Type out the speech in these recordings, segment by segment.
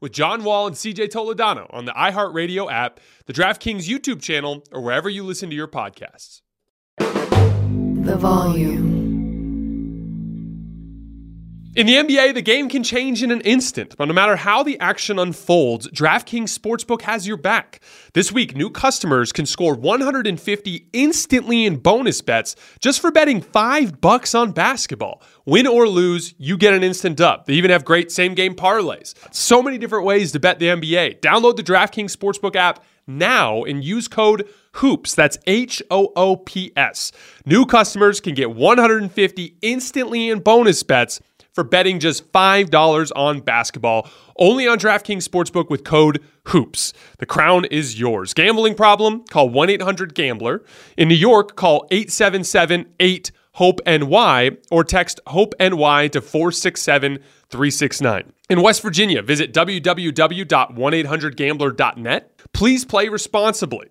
with John Wall and CJ Toledano on the iHeartRadio app, the DraftKings YouTube channel, or wherever you listen to your podcasts. The volume. In the NBA, the game can change in an instant, but no matter how the action unfolds, DraftKings Sportsbook has your back. This week, new customers can score 150 instantly in bonus bets just for betting 5 bucks on basketball. Win or lose, you get an instant up. They even have great same-game parlays. So many different ways to bet the NBA. Download the DraftKings Sportsbook app now and use code HOOPS. That's H O O P S. New customers can get 150 instantly in bonus bets for betting just $5 on basketball. Only on DraftKings Sportsbook with code HOOPS. The crown is yours. Gambling problem? Call 1 800 Gambler. In New York, call 877 8 HOPE NY or text HOPE NY to 467 369. In West Virginia, visit www.1800gambler.net. Please play responsibly.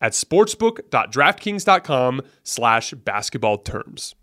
at sportsbook.draftkings.com slash basketball terms.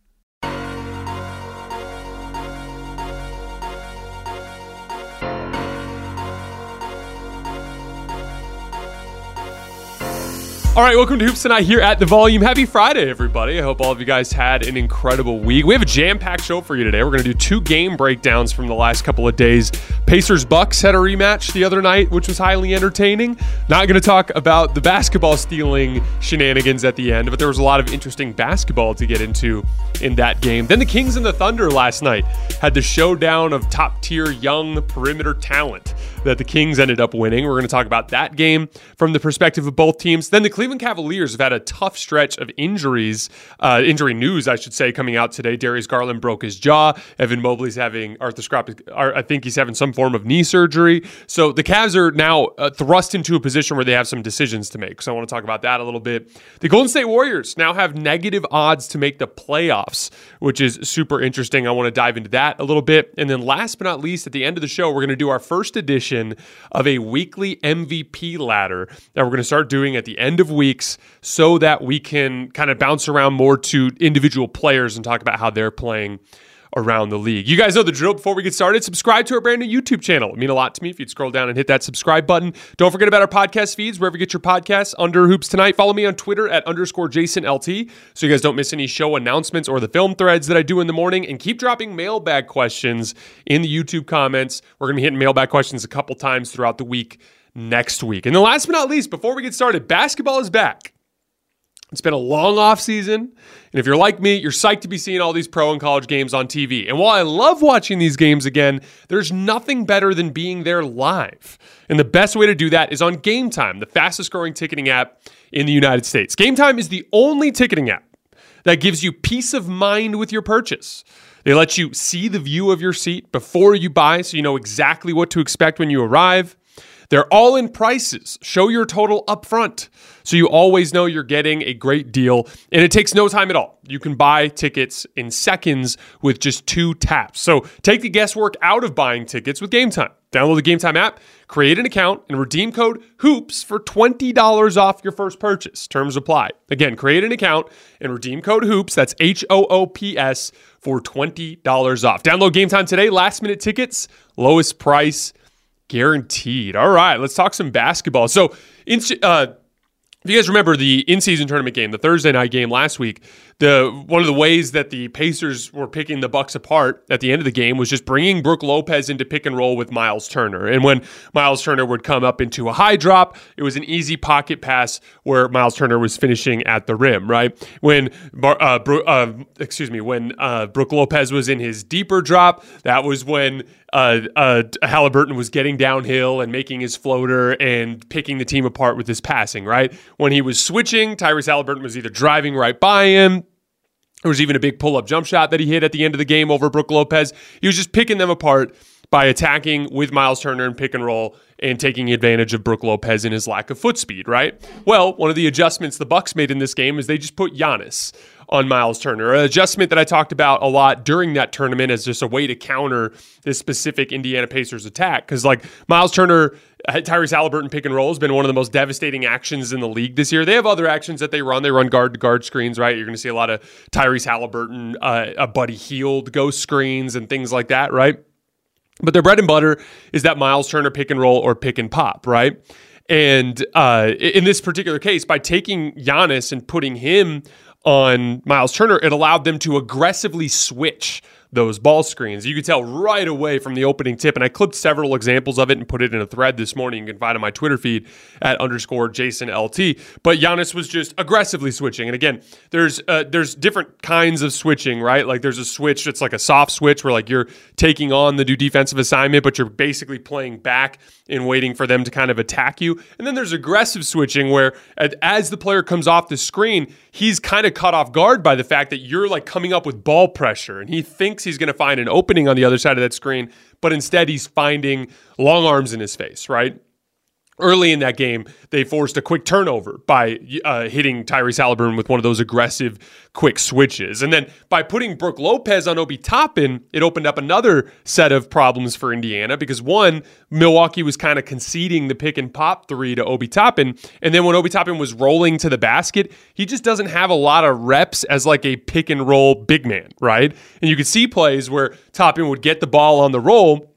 All right, welcome to Hoops Tonight here at the Volume. Happy Friday, everybody. I hope all of you guys had an incredible week. We have a jam packed show for you today. We're going to do two game breakdowns from the last couple of days. Pacers Bucks had a rematch the other night, which was highly entertaining. Not going to talk about the basketball stealing shenanigans at the end, but there was a lot of interesting basketball to get into in that game. Then the Kings and the Thunder last night had the showdown of top tier young perimeter talent that the Kings ended up winning. We're going to talk about that game from the perspective of both teams. Then the Cleveland Cavaliers have had a tough stretch of injuries, uh, injury news, I should say, coming out today. Darius Garland broke his jaw. Evan Mobley's having arthroscopic, I think he's having some form of knee surgery. So the Cavs are now uh, thrust into a position where they have some decisions to make. So I want to talk about that a little bit. The Golden State Warriors now have negative odds to make the playoffs, which is super interesting. I want to dive into that a little bit. And then last but not least, at the end of the show, we're going to do our first edition of a weekly MVP ladder that we're going to start doing at the end of weeks so that we can kind of bounce around more to individual players and talk about how they're playing around the league. You guys know the drill. Before we get started, subscribe to our brand new YouTube channel. It mean a lot to me if you'd scroll down and hit that subscribe button. Don't forget about our podcast feeds wherever you get your podcasts under Hoops Tonight. Follow me on Twitter at underscore Jason LT so you guys don't miss any show announcements or the film threads that I do in the morning. And keep dropping mailbag questions in the YouTube comments. We're to be hitting mailbag questions a couple times throughout the week next week. And then last but not least, before we get started, basketball is back. It's been a long off season, and if you're like me, you're psyched to be seeing all these pro and college games on TV. And while I love watching these games again, there's nothing better than being there live. And the best way to do that is on Game Time, the fastest growing ticketing app in the United States. Game Time is the only ticketing app that gives you peace of mind with your purchase. They let you see the view of your seat before you buy so you know exactly what to expect when you arrive. They're all in prices. Show your total upfront so you always know you're getting a great deal. And it takes no time at all. You can buy tickets in seconds with just two taps. So take the guesswork out of buying tickets with Game Time. Download the Game Time app, create an account, and redeem code HOOPS for $20 off your first purchase. Terms apply. Again, create an account and redeem code HOOPS. That's H O O P S for $20 off. Download Game Time today. Last minute tickets, lowest price guaranteed. All right, let's talk some basketball. So, in, uh, if you guys remember the in-season tournament game, the Thursday night game last week, the one of the ways that the Pacers were picking the Bucks apart at the end of the game was just bringing Brook Lopez into pick and roll with Miles Turner. And when Miles Turner would come up into a high drop, it was an easy pocket pass where Miles Turner was finishing at the rim. Right when, uh, Bro- uh, excuse me, when uh, Brook Lopez was in his deeper drop, that was when uh, uh, Haliburton was getting downhill and making his floater and picking the team apart with his passing, right? When he was switching, Tyrese Haliburton was either driving right by him. There was even a big pull up jump shot that he hit at the end of the game over Brook Lopez. He was just picking them apart by attacking with Miles Turner and pick and roll and taking advantage of Brook Lopez and his lack of foot speed, right? Well, one of the adjustments the Bucks made in this game is they just put Giannis on Miles Turner. An adjustment that I talked about a lot during that tournament as just a way to counter this specific Indiana Pacers attack. Because, like, Miles Turner, Tyrese Haliburton pick and roll has been one of the most devastating actions in the league this year. They have other actions that they run. They run guard to guard screens, right? You're going to see a lot of Tyrese Haliburton, uh, a Buddy Hield ghost screens and things like that, right? But their bread and butter is that Miles Turner pick and roll or pick and pop, right? And uh, in this particular case, by taking Giannis and putting him on Miles Turner, it allowed them to aggressively switch those ball screens. You could tell right away from the opening tip, and I clipped several examples of it and put it in a thread this morning. You can find on my Twitter feed at underscore Jason LT. But Giannis was just aggressively switching. And again, there's uh, there's different kinds of switching, right? Like there's a switch that's like a soft switch where like you're taking on the new defensive assignment, but you're basically playing back and waiting for them to kind of attack you. And then there's aggressive switching where as the player comes off the screen, he's kind of caught off guard by the fact that you're like coming up with ball pressure and he thinks he's going to find an opening on the other side of that screen, but instead he's finding long arms in his face, right? Early in that game, they forced a quick turnover by uh, hitting Tyrese Haliburton with one of those aggressive quick switches. And then by putting Brook Lopez on Obi Toppin, it opened up another set of problems for Indiana because one, Milwaukee was kind of conceding the pick and pop three to Obi Toppin. And then when Obi Toppin was rolling to the basket, he just doesn't have a lot of reps as like a pick and roll big man, right? And you could see plays where Toppin would get the ball on the roll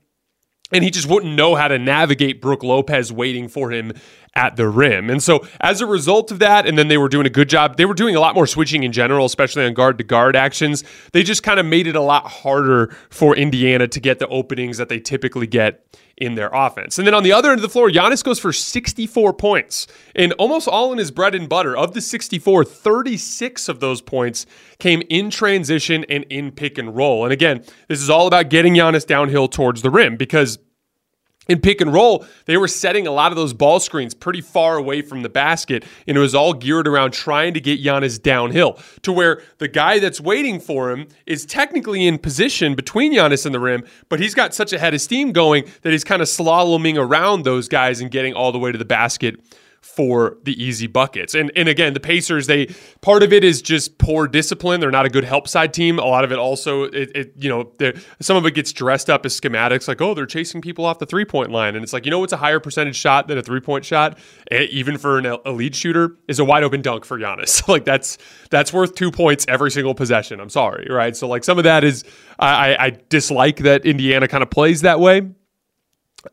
and he just wouldn't know how to navigate Brook Lopez waiting for him at the rim. And so as a result of that, and then they were doing a good job, they were doing a lot more switching in general, especially on guard to guard actions. They just kind of made it a lot harder for Indiana to get the openings that they typically get in their offense. And then on the other end of the floor, Giannis goes for 64 points and almost all in his bread and butter. Of the 64, 36 of those points came in transition and in pick and roll. And again, this is all about getting Giannis downhill towards the rim because in pick and roll, they were setting a lot of those ball screens pretty far away from the basket, and it was all geared around trying to get Giannis downhill to where the guy that's waiting for him is technically in position between Giannis and the rim, but he's got such a head of steam going that he's kind of slaloming around those guys and getting all the way to the basket for the easy buckets. And and again, the Pacers, they part of it is just poor discipline. They're not a good help side team. A lot of it also, it, it you know, some of it gets dressed up as schematics, like oh, they're chasing people off the three point line, and it's like you know what's a higher percentage shot than a three point shot, eh, even for an elite shooter, is a wide open dunk for Giannis. like that's that's worth two points every single possession. I'm sorry, right? So like some of that is I, I dislike that Indiana kind of plays that way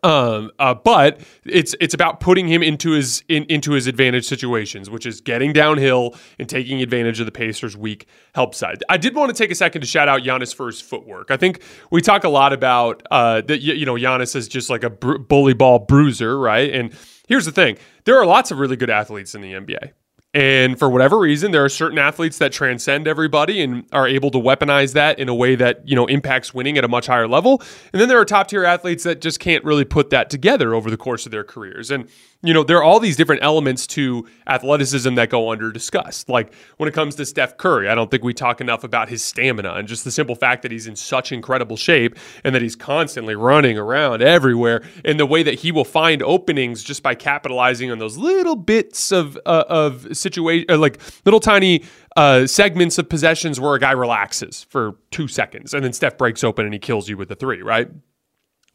um, uh, but it's it's about putting him into his in, into his advantage situations, which is getting downhill and taking advantage of the Pacers' weak help side. I did want to take a second to shout out Giannis for his footwork. I think we talk a lot about uh, that. You know, Giannis is just like a bully ball bruiser, right? And here's the thing: there are lots of really good athletes in the NBA. And for whatever reason, there are certain athletes that transcend everybody and are able to weaponize that in a way that, you know, impacts winning at a much higher level. And then there are top tier athletes that just can't really put that together over the course of their careers. And you know, there are all these different elements to athleticism that go under discussed. Like when it comes to Steph Curry, I don't think we talk enough about his stamina and just the simple fact that he's in such incredible shape and that he's constantly running around everywhere and the way that he will find openings just by capitalizing on those little bits of uh, of situation uh, like little tiny uh, segments of possessions where a guy relaxes for 2 seconds and then Steph breaks open and he kills you with a 3, right?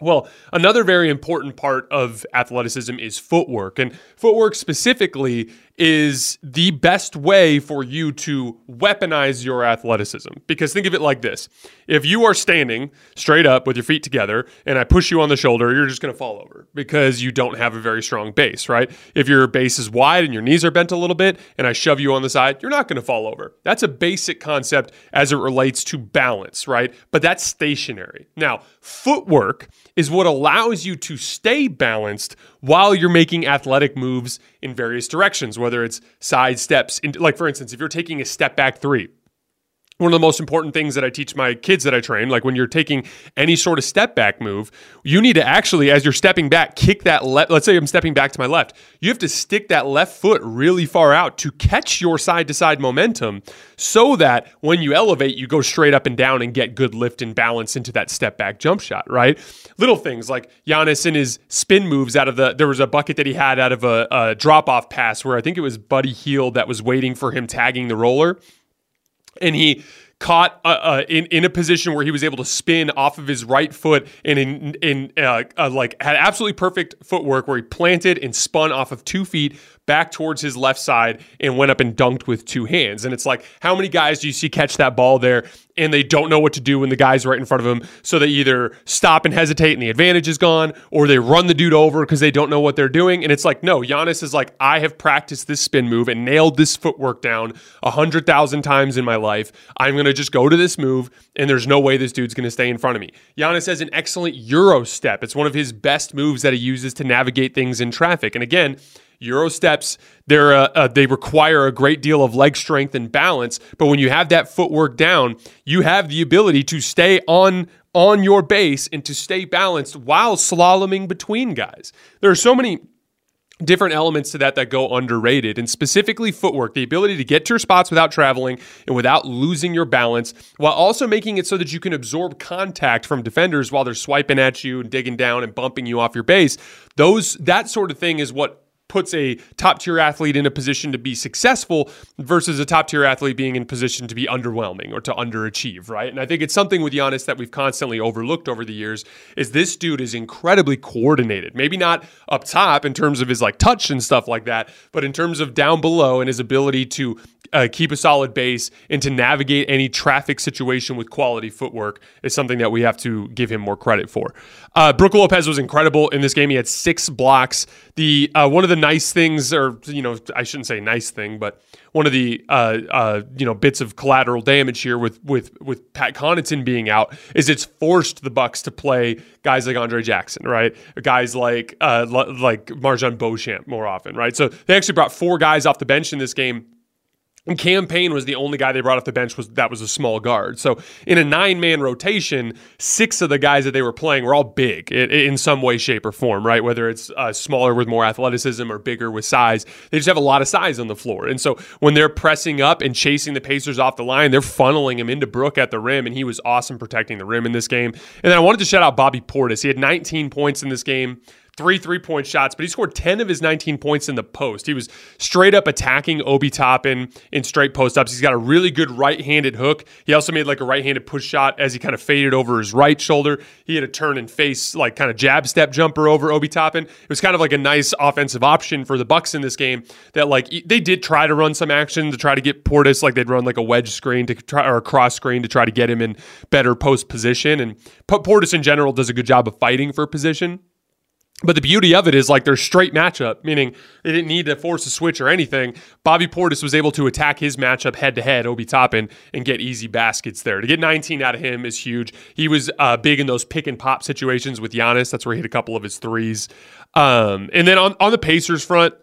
Well, another very important part of athleticism is footwork. And footwork specifically is the best way for you to weaponize your athleticism. Because think of it like this if you are standing straight up with your feet together and I push you on the shoulder, you're just going to fall over because you don't have a very strong base, right? If your base is wide and your knees are bent a little bit and I shove you on the side, you're not going to fall over. That's a basic concept as it relates to balance, right? But that's stationary. Now, footwork is what allows you to stay balanced while you're making athletic moves in various directions, whether it's side steps, like for instance, if you're taking a step back three, one of the most important things that I teach my kids that I train, like when you're taking any sort of step back move, you need to actually, as you're stepping back, kick that left. Let's say I'm stepping back to my left. You have to stick that left foot really far out to catch your side to side momentum so that when you elevate, you go straight up and down and get good lift and balance into that step back jump shot, right? Little things like Giannis in his spin moves out of the, there was a bucket that he had out of a, a drop off pass where I think it was Buddy Hield that was waiting for him tagging the roller and he caught uh, uh, in in a position where he was able to spin off of his right foot and in in uh, uh, like had absolutely perfect footwork where he planted and spun off of two feet back towards his left side and went up and dunked with two hands. And it's like, how many guys do you see catch that ball there and they don't know what to do when the guy's right in front of them? So they either stop and hesitate and the advantage is gone, or they run the dude over because they don't know what they're doing. And it's like, no, Giannis is like, I have practiced this spin move and nailed this footwork down a hundred thousand times in my life. I'm going to just go to this move and there's no way this dude's going to stay in front of me. Giannis has an excellent Euro step. It's one of his best moves that he uses to navigate things in traffic. And again, Euro steps, they're uh, uh, they require a great deal of leg strength and balance. But when you have that footwork down, you have the ability to stay on on your base and to stay balanced while slaloming between guys. There are so many different elements to that that go underrated and specifically footwork the ability to get to your spots without traveling and without losing your balance while also making it so that you can absorb contact from defenders while they're swiping at you and digging down and bumping you off your base those that sort of thing is what puts a top tier athlete in a position to be successful versus a top tier athlete being in position to be underwhelming or to underachieve, right? And I think it's something with Giannis that we've constantly overlooked over the years is this dude is incredibly coordinated. Maybe not up top in terms of his like touch and stuff like that, but in terms of down below and his ability to uh, keep a solid base and to navigate any traffic situation with quality footwork is something that we have to give him more credit for. Uh, Brook Lopez was incredible in this game. He had six blocks. The uh, one of the nice things, or you know, I shouldn't say nice thing, but one of the uh, uh, you know bits of collateral damage here with with with Pat Connaughton being out is it's forced the Bucks to play guys like Andre Jackson, right? Guys like uh, like MarJon Beauchamp more often, right? So they actually brought four guys off the bench in this game and Cam Payne was the only guy they brought off the bench was that was a small guard. So in a nine man rotation, six of the guys that they were playing were all big in, in some way, shape, or form. Right, whether it's uh, smaller with more athleticism or bigger with size, they just have a lot of size on the floor. And so when they're pressing up and chasing the Pacers off the line, they're funneling him into Brook at the rim, and he was awesome protecting the rim in this game. And then I wanted to shout out Bobby Portis. He had 19 points in this game three three point shots, but he scored 10 of his 19 points in the post. He was straight up attacking Obi Toppin in straight post ups. He's got a really good right handed hook. He also made like a right handed push shot as he kind of faded over his right shoulder. He had a turn and face, like kind of jab step jumper over Obi Toppin. It was kind of like a nice offensive option for the Bucks in this game that like they did try to run some action to try to get Portis, like they'd run like a wedge screen to try or a cross screen to try to get him in better post position. And Portis in general does a good job of fighting for position. But the beauty of it is like their straight matchup, meaning they didn't need to force a switch or anything. Bobby Portis was able to attack his matchup head to head, Obi Toppin, and get easy baskets there. To get 19 out of him is huge. He was uh, big in those pick and pop situations with Giannis. That's where he hit a couple of his threes. Um, and then on, on the Pacers front,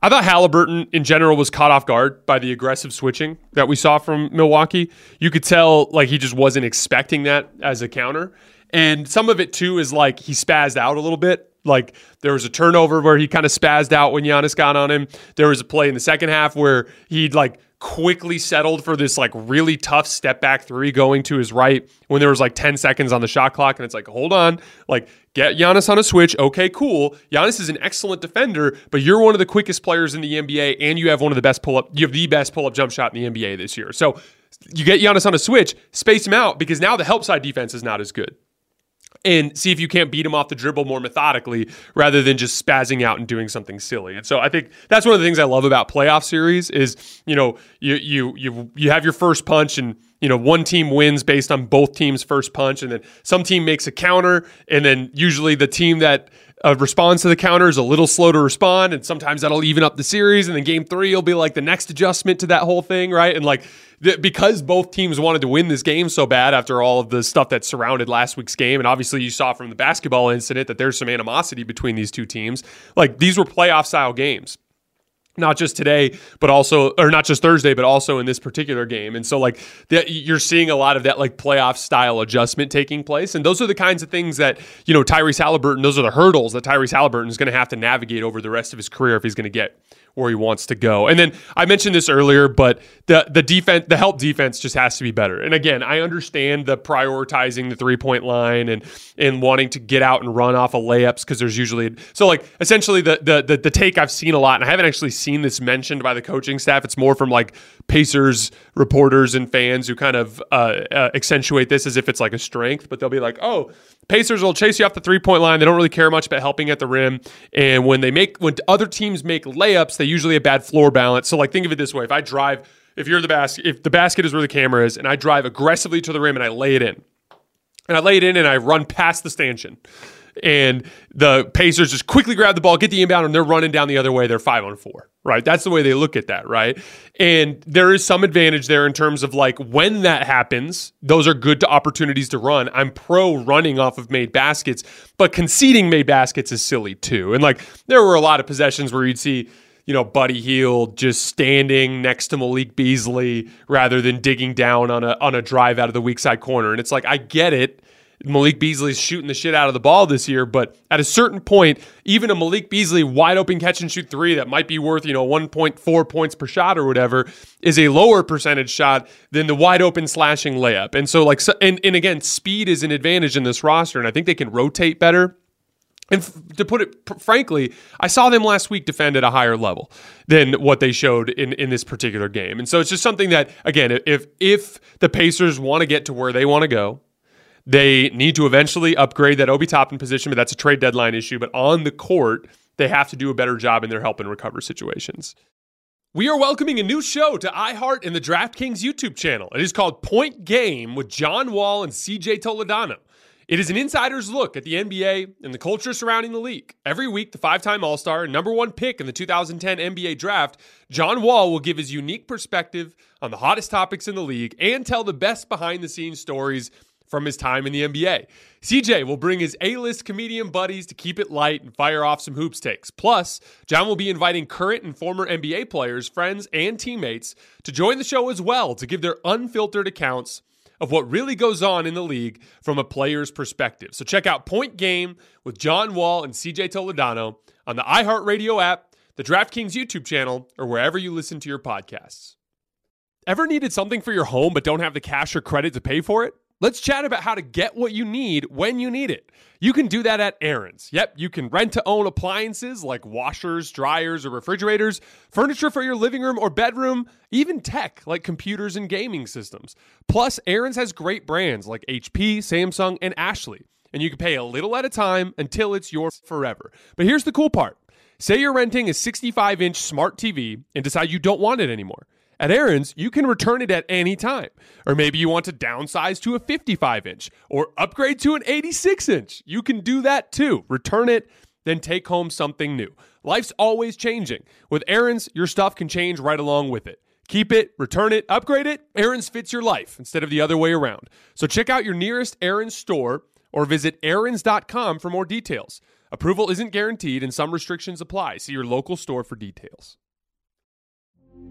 I thought Haliburton in general was caught off guard by the aggressive switching that we saw from Milwaukee. You could tell like he just wasn't expecting that as a counter. And some of it too is like he spazzed out a little bit. Like there was a turnover where he kind of spazzed out when Giannis got on him. There was a play in the second half where he'd like quickly settled for this like really tough step back three going to his right when there was like 10 seconds on the shot clock. And it's like, hold on, like get Giannis on a switch. Okay, cool. Giannis is an excellent defender, but you're one of the quickest players in the NBA and you have one of the best pull up, you have the best pull up jump shot in the NBA this year. So you get Giannis on a switch, space him out because now the help side defense is not as good and see if you can't beat him off the dribble more methodically rather than just spazzing out and doing something silly. And so I think that's one of the things I love about playoff series is, you know, you you you you have your first punch and you know, one team wins based on both teams' first punch, and then some team makes a counter, and then usually the team that uh, responds to the counter is a little slow to respond, and sometimes that'll even up the series, and then game three will be like the next adjustment to that whole thing, right? And like th- because both teams wanted to win this game so bad after all of the stuff that surrounded last week's game, and obviously you saw from the basketball incident that there's some animosity between these two teams. Like these were playoff style games not just today, but also, or not just Thursday, but also in this particular game. And so, like, you're seeing a lot of that, like, playoff style adjustment taking place. And those are the kinds of things that, you know, Tyrese Haliburton, those are the hurdles that Tyrese Haliburton is going to have to navigate over the rest of his career if he's going to get where he wants to go. And then I mentioned this earlier, but the the defense, the help defense just has to be better. And again, I understand the prioritizing the three point line and and wanting to get out and run off of layups because there's usually so like essentially the, the the the take I've seen a lot, and I haven't actually seen this mentioned by the coaching staff. It's more from like Pacers reporters and fans who kind of uh, uh, accentuate this as if it's like a strength, but they'll be like, oh. Pacers will chase you off the three point line. They don't really care much about helping at the rim. And when they make when other teams make layups, they usually have bad floor balance. So like think of it this way: if I drive, if you're the basket, if the basket is where the camera is, and I drive aggressively to the rim and I lay it in, and I lay it in and I run past the stanchion and the Pacers just quickly grab the ball, get the inbound, and they're running down the other way. They're five on four, right? That's the way they look at that, right? And there is some advantage there in terms of like when that happens, those are good opportunities to run. I'm pro running off of made baskets, but conceding made baskets is silly too. And like there were a lot of possessions where you'd see you know, Buddy Hield just standing next to Malik Beasley rather than digging down on a on a drive out of the weak side corner. And it's like I get it Malik Beasley's shooting the shit out of the ball this year, but at a certain point, even a Malik Beasley wide open catch and shoot three that might be worth, you know, 1.4 points per shot or whatever is a lower percentage shot than the wide open slashing layup. And so, like, and, and again, speed is an advantage in this roster, and I think they can rotate better. And f- to put it pr- frankly, I saw them last week defend at a higher level than what they showed in, in this particular game. And so it's just something that, again, if if the Pacers want to get to where they want to go, they need to eventually upgrade that Obi Toppin position, but that's a trade deadline issue. But on the court, they have to do a better job in their help and recover situations. We are welcoming a new show to iHeart and the DraftKings YouTube channel. It is called Point Game with John Wall and CJ Toledano. It is an insider's look at the NBA and the culture surrounding the league. Every week, the five time All Star and number one pick in the 2010 NBA draft, John Wall will give his unique perspective on the hottest topics in the league and tell the best behind the scenes stories from his time in the NBA. CJ will bring his A list comedian buddies to keep it light and fire off some hoops takes. Plus, John will be inviting current and former NBA players, friends, and teammates to join the show as well to give their unfiltered accounts of what really goes on in the league from a player's perspective. So check out Point Game with John Wall and CJ Toledano on the iHeartRadio app, the DraftKings YouTube channel, or wherever you listen to your podcasts. Ever needed something for your home but don't have the cash or credit to pay for it? Let's chat about how to get what you need when you need it. You can do that at Aaron's. Yep, you can rent to own appliances like washers, dryers, or refrigerators, furniture for your living room or bedroom, even tech like computers and gaming systems. Plus, Aaron's has great brands like HP, Samsung, and Ashley. And you can pay a little at a time until it's yours forever. But here's the cool part say you're renting a 65 inch smart TV and decide you don't want it anymore. At Aaron's, you can return it at any time. Or maybe you want to downsize to a 55 inch or upgrade to an 86 inch. You can do that too. Return it, then take home something new. Life's always changing. With Aaron's, your stuff can change right along with it. Keep it, return it, upgrade it. Aaron's fits your life instead of the other way around. So check out your nearest Aaron's store or visit Aaron's.com for more details. Approval isn't guaranteed and some restrictions apply. See your local store for details.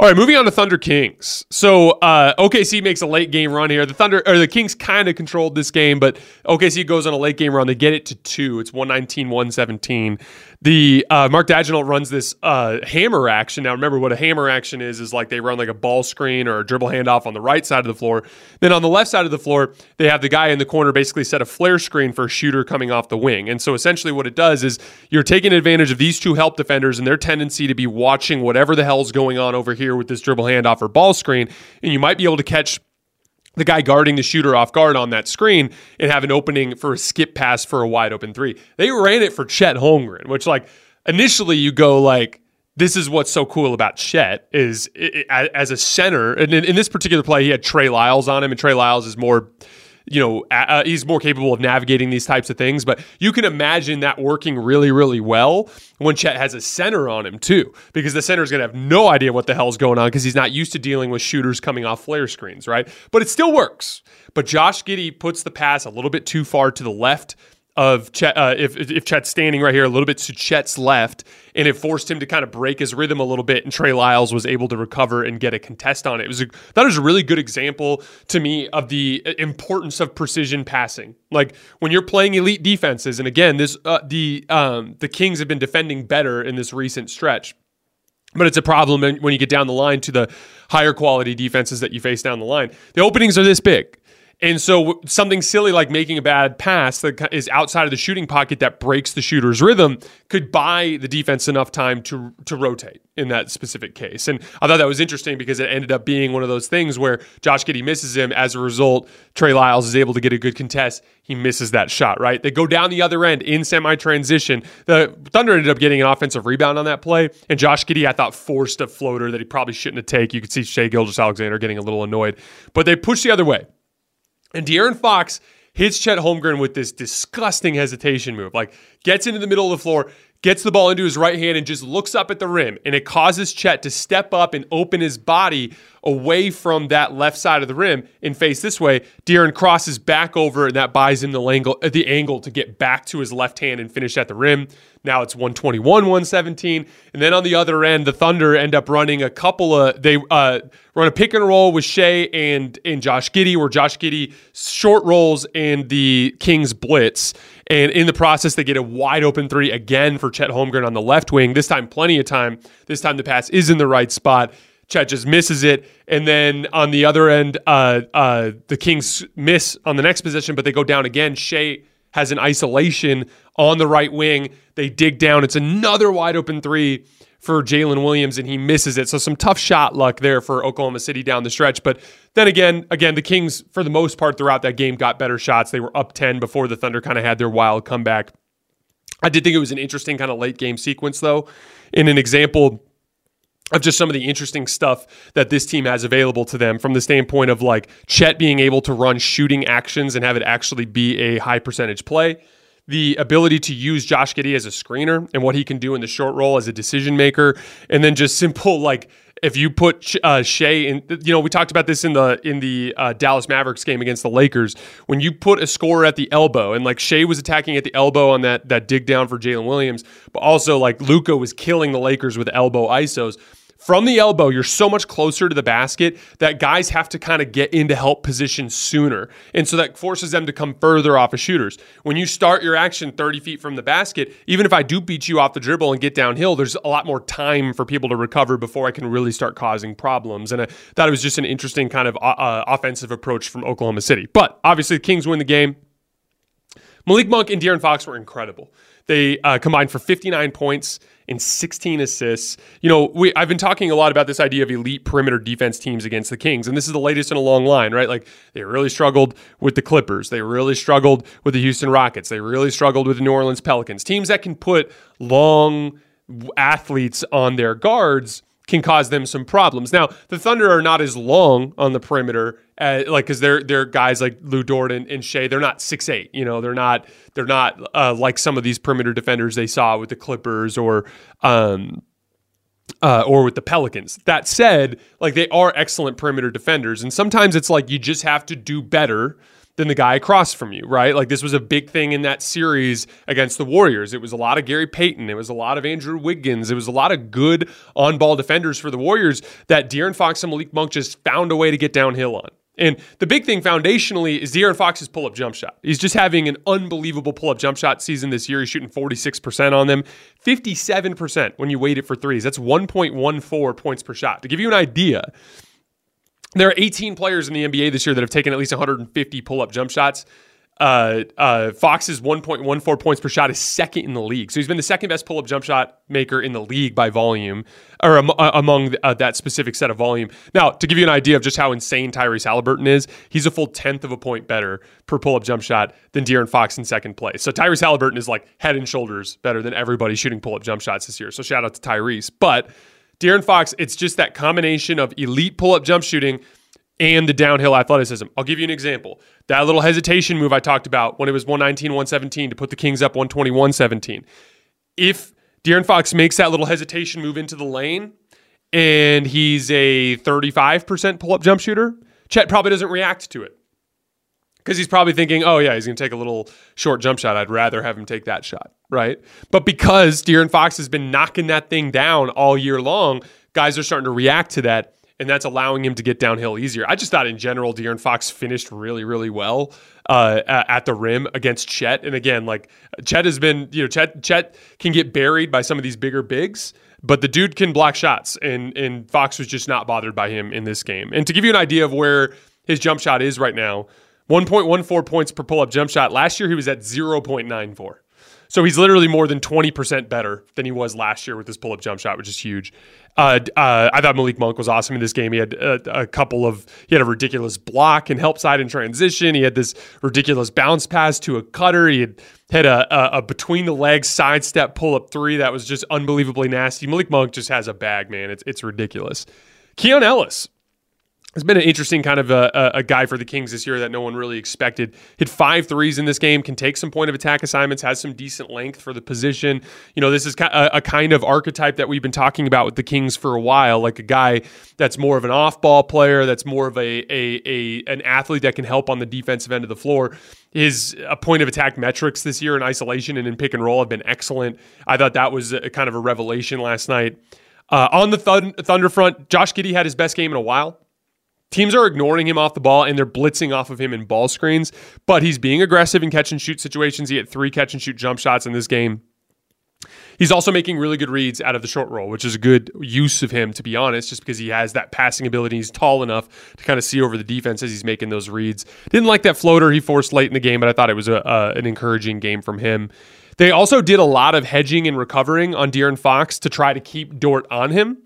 All right, moving on to Thunder Kings. So uh, OKC makes a late game run here. The Thunder or the Kings kind of controlled this game, but OKC goes on a late game run. They get it to two. It's 119, 117. The uh, Mark Daigneault runs this uh, hammer action. Now, remember what a hammer action is? Is like they run like a ball screen or a dribble handoff on the right side of the floor. Then on the left side of the floor, they have the guy in the corner basically set a flare screen for a shooter coming off the wing. And so essentially, what it does is you're taking advantage of these two help defenders and their tendency to be watching whatever the hell's going on over here with this dribble handoff or ball screen, and you might be able to catch the guy guarding the shooter off guard on that screen and have an opening for a skip pass for a wide open three. They ran it for Chet Holmgren, which like initially you go like, this is what's so cool about Chet is it, it, as a center. And in, in, this particular play, he had Trey Lyles on him, and Trey Lyles is more you know, uh, he's more capable of navigating these types of things. But you can imagine that working really, really well when Chet has a center on him too, because the center is going to have no idea what the hell's going on because he's not used to dealing with shooters coming off flare screens, right? But it still works. But Josh Giddey puts the pass a little bit too far to the left of Chet, uh, if if Chet's standing right here a little bit to Chet's left, and it forced him to kind of break his rhythm a little bit, and Trey Lyles was able to recover and get a contest on it. It was a, that was a really good example to me of the uh, importance of precision passing. Like when you're playing elite defenses, and again, this uh, the um, the Kings have been defending better in this recent stretch. But it's a problem when you get down the line to the higher quality defenses that you face down the line. The openings are this big. And so something silly like making a bad pass that is outside of the shooting pocket that breaks the shooter's rhythm could buy the defense enough time to to rotate in that specific case. And I thought that was interesting because it ended up being one of those things where Josh Giddey misses him. As a result, Trey Lyles is able to get a good contest. He misses that shot, right? They go down the other end in semi transition. The Thunder ended up getting an offensive rebound on that play. And Josh Giddey, I thought, forced a floater that he probably shouldn't have taken. You could see Shai Gilgeous-Alexander getting a little annoyed. But they pushed the other way. And De'Aaron Fox hits Chet Holmgren with this disgusting hesitation move. Like gets into the middle of the floor, gets the ball into his right hand, and just looks up at the rim. And it causes Chet to step up and open his body away from that left side of the rim and face this way. De'Aaron crosses back over, and that buys him the angle, the angle to get back to his left hand and finish at the rim. Now it's 121, 117. And then on the other end, the Thunder end up running a couple of, they uh, run a pick and roll with Shai and, and Josh Giddey, where Josh Giddey short rolls and the Kings blitz. And in the process, they get a wide open three again for Chet Holmgren on the left wing. This time, plenty of time. This time, the pass is in the right spot. Chet just misses it. And then on the other end, uh, uh, the Kings miss on the next position, but they go down again. Shai has an isolation on the right wing. They dig down. It's another wide open three for Jalen Williams, and he misses it. So some tough shot luck there for Oklahoma City down the stretch. But then again, again, the Kings, for the most part throughout that game, got better shots. They were up 10 before the Thunder kind of had their wild comeback. I did think it was an interesting kind of late game sequence, though, in an example of just some of the interesting stuff that this team has available to them from the standpoint of like Chet being able to run shooting actions and have it actually be a high percentage play. The ability to use Josh Giddey as a screener and what he can do in the short roll as a decision maker, and then just simple like if you put uh, Shai in, you know, we talked about this in the in the uh, Dallas Mavericks game against the Lakers. When you put a scorer at the elbow, and like Shai was attacking at the elbow on that that dig down for Jalen Williams, but also like Luka was killing the Lakers with elbow isos from the elbow, you're so much closer to the basket that guys have to kind of get into help position sooner. And so that forces them to come further off of shooters. When you start your action 30 feet from the basket, even if I do beat you off the dribble and get downhill, there's a lot more time for people to recover before I can really start causing problems. And I thought it was just an interesting kind of uh, uh offensive approach from Oklahoma City. But obviously, the Kings win the game. Malik Monk and De'Aaron Fox were incredible. They uh, combined for 59 points and 16 assists. You know, we, I've been talking a lot about this idea of elite perimeter defense teams against the Kings, and this is the latest in a long line, right? Like they really struggled with the Clippers, they really struggled with the Houston Rockets, they really struggled with the New Orleans Pelicans. Teams that can put long athletes on their guards can cause them some problems. Now, the Thunder are not as long on the perimeter, uh, like because they're they're guys like Lu Dort and, and Shai. They're not six eight. You know, they're not they're not uh, like some of these perimeter defenders they saw with the Clippers or. Um, uh, or with the Pelicans. That said, like they are excellent perimeter defenders, and sometimes it's like you just have to do better than the guy across from you, right? Like this was a big thing in that series against the Warriors. It was a lot of Gary Payton. It was a lot of Andrew Wiggins. It was a lot of good on ball defenders for the Warriors that De'Aaron Fox and Malik Monk just found a way to get downhill on. And the big thing foundationally is De'Aaron Fox's pull up jump shot. He's just having an unbelievable pull up jump shot season this year. He's shooting 46% on them, 57% when you weight it for threes. That's 1.14 points per shot. To give you an idea, there are 18 players in the NBA this year that have taken at least 150 pull up jump shots. Uh, uh, Fox's 1.14 points per shot is second in the league. So he's been the second best pull up jump shot maker in the league by volume, or uh, among uh, that specific set of volume. Now, to give you an idea of just how insane Tyrese Haliburton is, he's a full tenth of a point better per pull up jump shot than De'Aaron Fox in second place. So Tyrese Haliburton is like head and shoulders better than everybody shooting pull up jump shots this year. So shout out to Tyrese. But De'Aaron Fox, it's just that combination of elite pull up jump shooting and the downhill athleticism. I'll give you an example. That little hesitation move I talked about when it was 119 117 to put the Kings up 121 17. If De'Aaron Fox makes that little hesitation move into the lane and he's a 35% pull up jump shooter, Chet probably doesn't react to it because he's probably thinking, oh, yeah, he's going to take a little short jump shot. I'd rather have him take that shot, right? But because De'Aaron Fox has been knocking that thing down all year long, guys are starting to react to that. And that's allowing him to get downhill easier. I just thought in general, De'Aaron Fox finished really, really well uh, at the rim against Chet. And again, like Chet has been, you know, Chet, Chet can get buried by some of these bigger bigs, but the dude can block shots. And, and Fox was just not bothered by him in this game. And to give you an idea of where his jump shot is right now, 1.14 points per pull up jump shot. Last year, he was at 0.94. So he's literally more than 20% better than he was last year with his pull up jump shot, which is huge. Uh, uh, I thought Malik Monk was awesome in this game. He had a, a, couple of, he had a ridiculous block and help side in transition. He had this ridiculous bounce pass to a cutter. He had had a, a, a between the legs sidestep pull up three that was just unbelievably nasty. Malik Monk just has a bag, man. It's, it's ridiculous. Keon Ellis has been an interesting kind of a, a, guy for the Kings this year that no one really expected. Hit five threes in this game, can take some point of attack assignments, has some decent length for the position. You know, this is a, a kind of archetype that we've been talking about with the Kings for a while, like a guy that's more of an off-ball player, that's more of a, a, a an athlete that can help on the defensive end of the floor. His uh, point of attack metrics this year in isolation and in pick and roll have been excellent. I thought that was a, kind of a revelation last night. Uh, on the thund- Thunder front, Josh Giddey had his best game in a while. Teams are ignoring him off the ball and they're blitzing off of him in ball screens, but he's being aggressive in catch and shoot situations. He had three catch and shoot jump shots in this game. He's also making really good reads out of the short roll, which is a good use of him, to be honest, just because he has that passing ability. He's tall enough to kind of see over the defense as he's making those reads. Didn't like that floater he forced late in the game, but I thought it was a, an encouraging game from him. They also did a lot of hedging and recovering on De'Aaron Fox to try to keep Dort on him.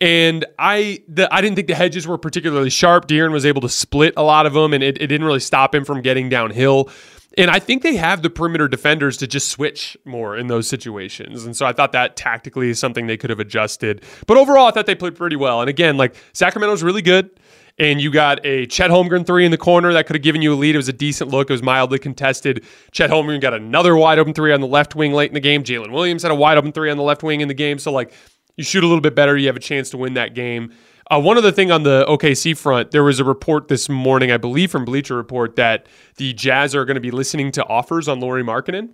And I the, I didn't think the hedges were particularly sharp. De'Aaron was able to split a lot of them, and it, it didn't really stop him from getting downhill. And I think they have the perimeter defenders to just switch more in those situations. And so I thought that tactically is something they could have adjusted. But overall, I thought they played pretty well. And again, like Sacramento's really good. And you got a Chet Holmgren three in the corner that could have given you a lead. It was a decent look. It was mildly contested. Chet Holmgren got another wide open three on the left wing late in the game. Jalen Williams had a wide open three on the left wing in the game. So, like, you shoot a little bit better, you have a chance to win that game. Uh, one other thing on the OKC front, there was a report this morning, I believe from Bleacher Report, that the Jazz are going to be listening to offers on Lauri Markkanen.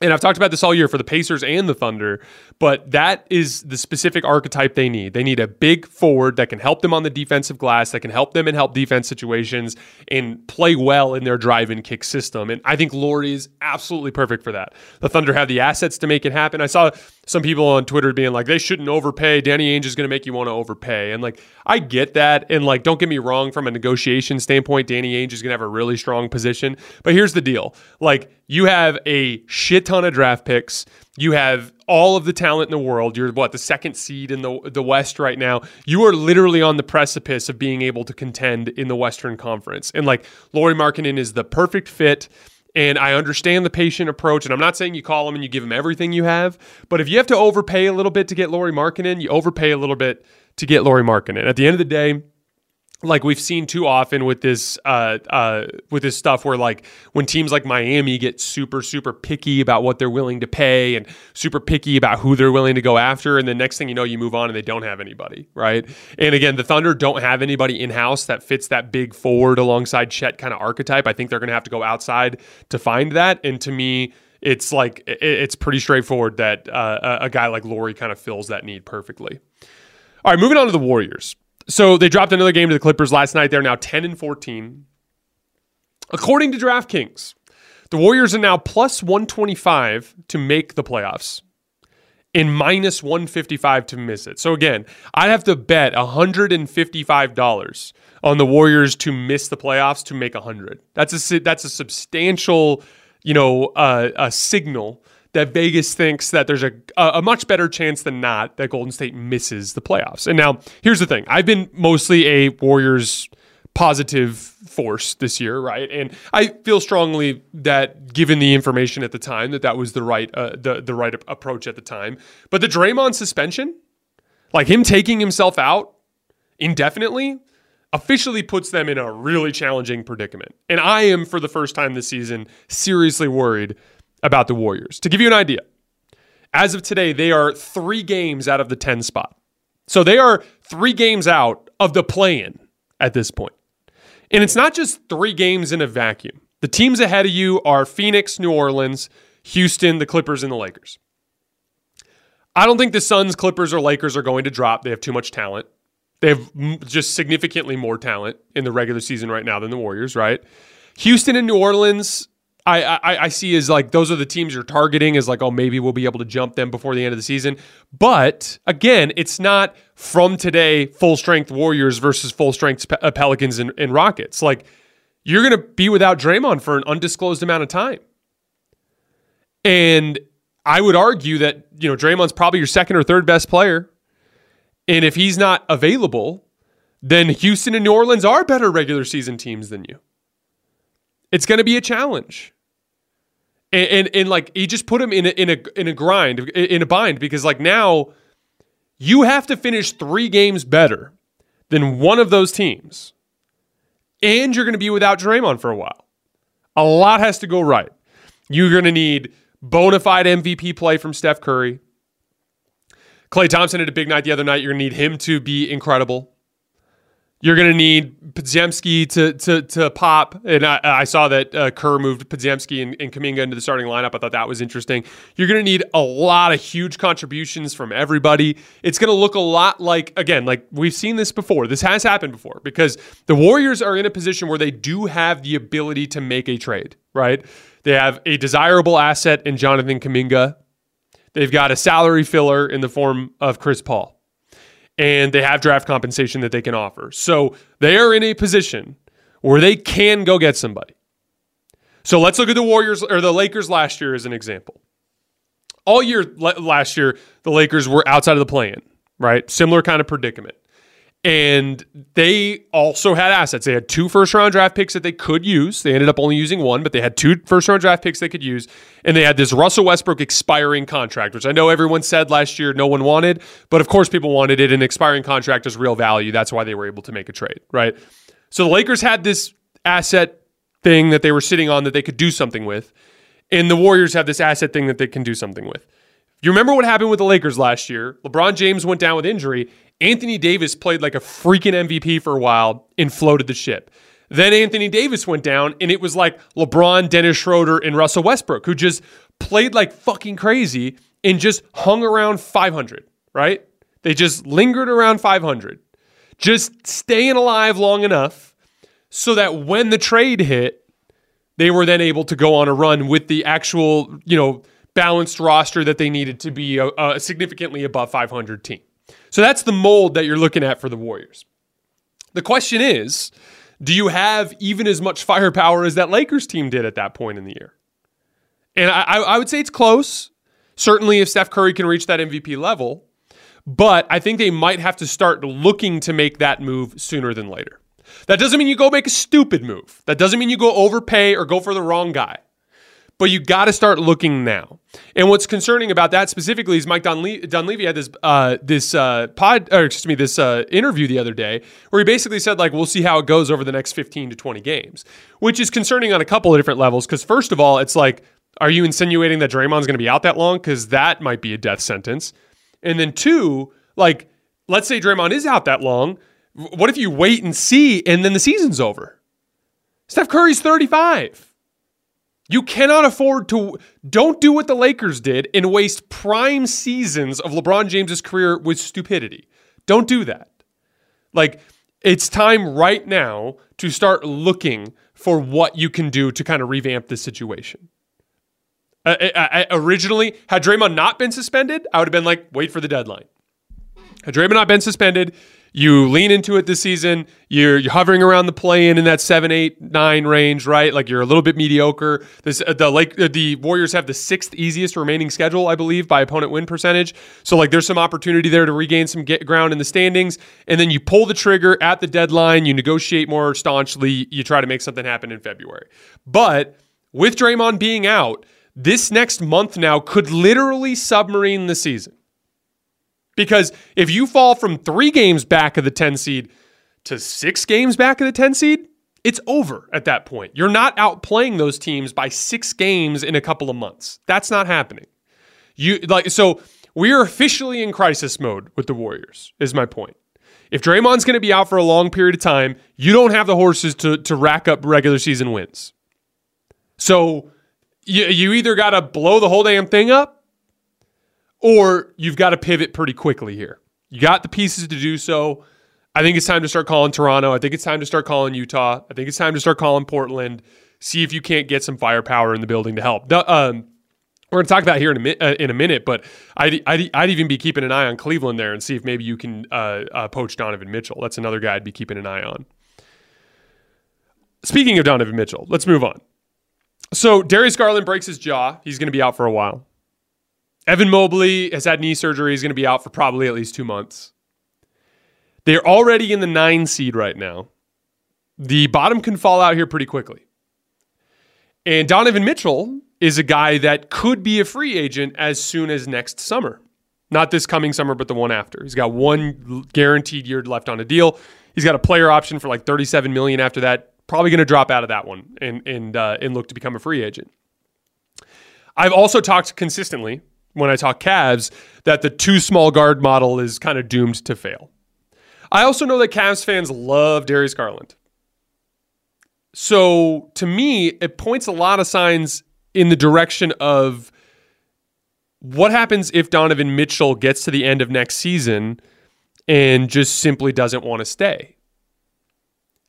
and I've talked about this all year for the Pacers and the Thunder, but that is the specific archetype they need. They need a big forward that can help them on the defensive glass, that can help them in help defense situations and play well in their drive and kick system. And I think Lauri is absolutely perfect for that. The Thunder have the assets to make it happen. I saw some people on Twitter being like, they shouldn't overpay. Danny Ainge is going to make you want to overpay. And like, I get that. And like, don't get me wrong, from a negotiation standpoint, Danny Ainge is going to have a really strong position. But here's the deal like, you have a shit ton of draft picks. You have all of the talent in the world. You're what the second seed in the the West right now. You are literally on the precipice of being able to contend in the Western Conference. And like Lauri Markkanen is the perfect fit. And I understand the patient approach. And I'm not saying you call him and you give him everything you have, but if you have to overpay a little bit to get Lauri Markkanen, you overpay a little bit to get Lauri Markkanen. At the end of the day, like we've seen too often with this uh, uh, with this stuff where like when teams like Miami get super super picky about what they're willing to pay and super picky about who they're willing to go after and the next thing you know you move on and they don't have anybody right? And again the Thunder don't have anybody in house that fits that big forward alongside Chet kind of archetype. I think they're gonna have to go outside to find that and to me it's like it's pretty straightforward that uh, a guy like Lauri kind of fills that need perfectly. All right, moving on to the Warriors so they dropped another game to the Clippers last night. They're now 10 and 14. According to DraftKings, the Warriors are now plus 125 to make the playoffs and minus 155 to miss it. So again, I'd have to bet $155 on the Warriors to miss the playoffs to make 100. That's a that's a substantial, you know, uh, a signal that Vegas thinks that there's a, a much better chance than not that Golden State misses the playoffs. And now, here's the thing I've been mostly a Warriors positive force this year, right? And I feel strongly that, given the information at the time, that that was the right uh, the the right approach at the time. But the Draymond suspension, like him taking himself out indefinitely, officially puts them in a really challenging predicament. And I am, for the first time this season, seriously worried about the Warriors. To give you an idea, as of today, they are three games out of the 10 spot. So they are three games out of the play in at this point. And it's not just three games in a vacuum. The teams ahead of you are Phoenix, New Orleans, Houston, the Clippers, and the Lakers. I don't think the Suns, Clippers, or Lakers are going to drop. They have too much talent. They have just significantly more talent in the regular season right now than the Warriors, right? Houston and New Orleans, I, I, I see as like those are the teams you're targeting as like oh maybe we'll be able to jump them before the end of the season. But again it's not from today full strength warriors versus full strength uh, pelicans and, and rockets. Like you're going to be without Draymond for an undisclosed amount of time. And I would argue that you know Draymond's probably your second or third best player. And if he's not available then Houston and New Orleans are better regular season teams than you it's going to be a challenge. And, and, and like he just put him in a, in a in a grind in a bind because like now you have to finish 3 games better than one of those teams. And you're going to be without Draymond for a while. A lot has to go right. You're going to need bona fide MVP play from Steph Curry. Klay Thompson had a big night the other night. You're going to need him to be incredible. You're going to need Podziemski to to to pop, and I, I saw that uh, Kerr moved Podziemski and, and Kuminga into the starting lineup. I thought that was interesting. You're going to need a lot of huge contributions from everybody. It's going to look a lot like again, like we've seen this before. This has happened before because the Warriors are in a position where they do have the ability to make a trade. Right? They have a desirable asset in Jonathan Kuminga. They've got a salary filler in the form of Chris Paul and they have draft compensation that they can offer. So they are in a position where they can go get somebody. So let's look at the Warriors or the Lakers last year as an example. All year last year, the Lakers were outside of the play-in, right? Similar kind of predicament. And they also had assets. They had two first round draft picks that they could use. They ended up only using one, but they had two first round draft picks they could use. And they had this Russell Westbrook expiring contract, which I know everyone said last year no one wanted, but of course people wanted it. An expiring contract is real value. That's why they were able to make a trade, right? So the Lakers had this asset thing that they were sitting on that they could do something with. And the Warriors have this asset thing that they can do something with. You remember what happened with the Lakers last year? LeBron James went down with injury, Anthony Davis played like a freaking MVP for a while and floated the ship. Then Anthony Davis went down, and it was like LeBron, Dennis Schroeder, and Russell Westbrook, who just played like fucking crazy and just hung around 500, right? They just lingered around 500, just staying alive long enough so that when the trade hit, they were then able to go on a run with the actual, you know, balanced roster that they needed to be a, a significantly above 500 team. So that's the mold that you're looking at for the Warriors. The question is, do you have even as much firepower as that Lakers team did at that point in the year? And I, I would say it's close. Certainly, if Steph Curry can reach that MVP level, but I think they might have to start looking to make that move sooner than later. That doesn't mean you go make a stupid move. That doesn't mean you go overpay or go for the wrong guy. But you got to start looking now. And what's concerning about that specifically is Mike Dunle- Dunleavy had this uh, this uh, pod, or excuse me, this uh, interview the other day where he basically said like we'll see how it goes over the next 15 to 20 games, which is concerning on a couple of different levels. Because first of all, it's like, are you insinuating that Draymond's going to be out that long? Because that might be a death sentence. And then two, like, let's say Draymond is out that long. What if you wait and see and then the season's over? Steph Curry's 35. You cannot afford to don't do what the Lakers did and waste prime seasons of LeBron James's career with stupidity. Don't do that. Like it's time right now to start looking for what you can do to kind of revamp the situation. Uh, I, I, originally, had Draymond not been suspended, I would have been like, wait for the deadline. Had Draymond not been suspended, you lean into it this season. You're, you're hovering around the play-in in that seven, eight, nine range, right? Like you're a little bit mediocre. This uh, the like uh, the Warriors have the sixth easiest remaining schedule, I believe, by opponent win percentage. So like there's some opportunity there to regain some ground in the standings, and then you pull the trigger at the deadline. You negotiate more staunchly. You try to make something happen in February. But with Draymond being out this next month now could literally submarine the season. Because if you fall from three games back of the 10 seed to six games back of the 10 seed, it's over at that point. You're not outplaying those teams by six games in a couple of months. That's not happening. You like so we are officially in crisis mode with the Warriors, is my point. If Draymond's going to be out for a long period of time, you don't have the horses to, to rack up regular season wins. So you, you either got to blow the whole damn thing up or you've got to pivot pretty quickly here. You got the pieces to do so. I think it's time to start calling Toronto. I think it's time to start calling Utah. I think it's time to start calling Portland. See if you can't get some firepower in the building to help. Um, we're going to talk about here in a, mi- uh, in a minute, but I'd, I'd, I'd, even be keeping an eye on Cleveland there and see if maybe you can uh, uh, poach Donovan Mitchell. That's another guy I'd be keeping an eye on. Speaking of Donovan Mitchell, let's move on. So Darius Garland breaks his jaw. He's going to be out for a while. Evan Mobley has had knee surgery. He's going to be out for probably at least two months. They're already in the nine seed right now. The bottom can fall out here pretty quickly. And Donovan Mitchell is a guy that could be a free agent as soon as next summer. Not this coming summer, but the one after. He's got one guaranteed year left on a deal. He's got a player option for like 37 million after that probably going to drop out of that one and and uh, and look to become a free agent. I've also talked consistently when I talk Cavs that the two small guard model is kind of doomed to fail. I also know that Cavs fans love Darius Garland. So to me, it points a lot of signs in the direction of what happens if Donovan Mitchell gets to the end of next season and just simply doesn't want to stay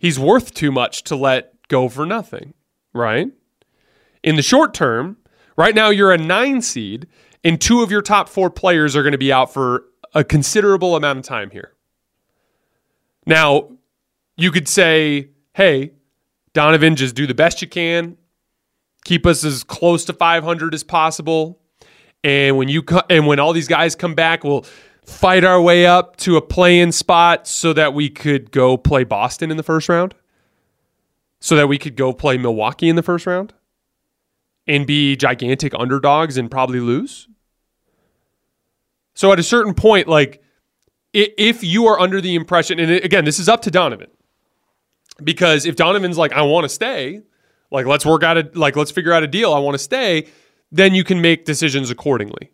he's worth too much to let go for nothing, right? In the short term, right now you're a nine seed, and two of your top four players are going to be out for a considerable amount of time here. Now, you could say, hey, Donovan, just do the best you can, keep us as close to 500 as possible. And when you co- and when all these guys come back, we'll fight our way up to a play-in spot so that we could go play Boston in the first round? So that we could go play Milwaukee in the first round and be gigantic underdogs and probably lose? So at a certain point, like if you are under the impression, and again, this is up to Donovan, because if Donovan's like, I want to stay, like let's work out a like let's figure out a deal, I want to stay, then you can make decisions accordingly.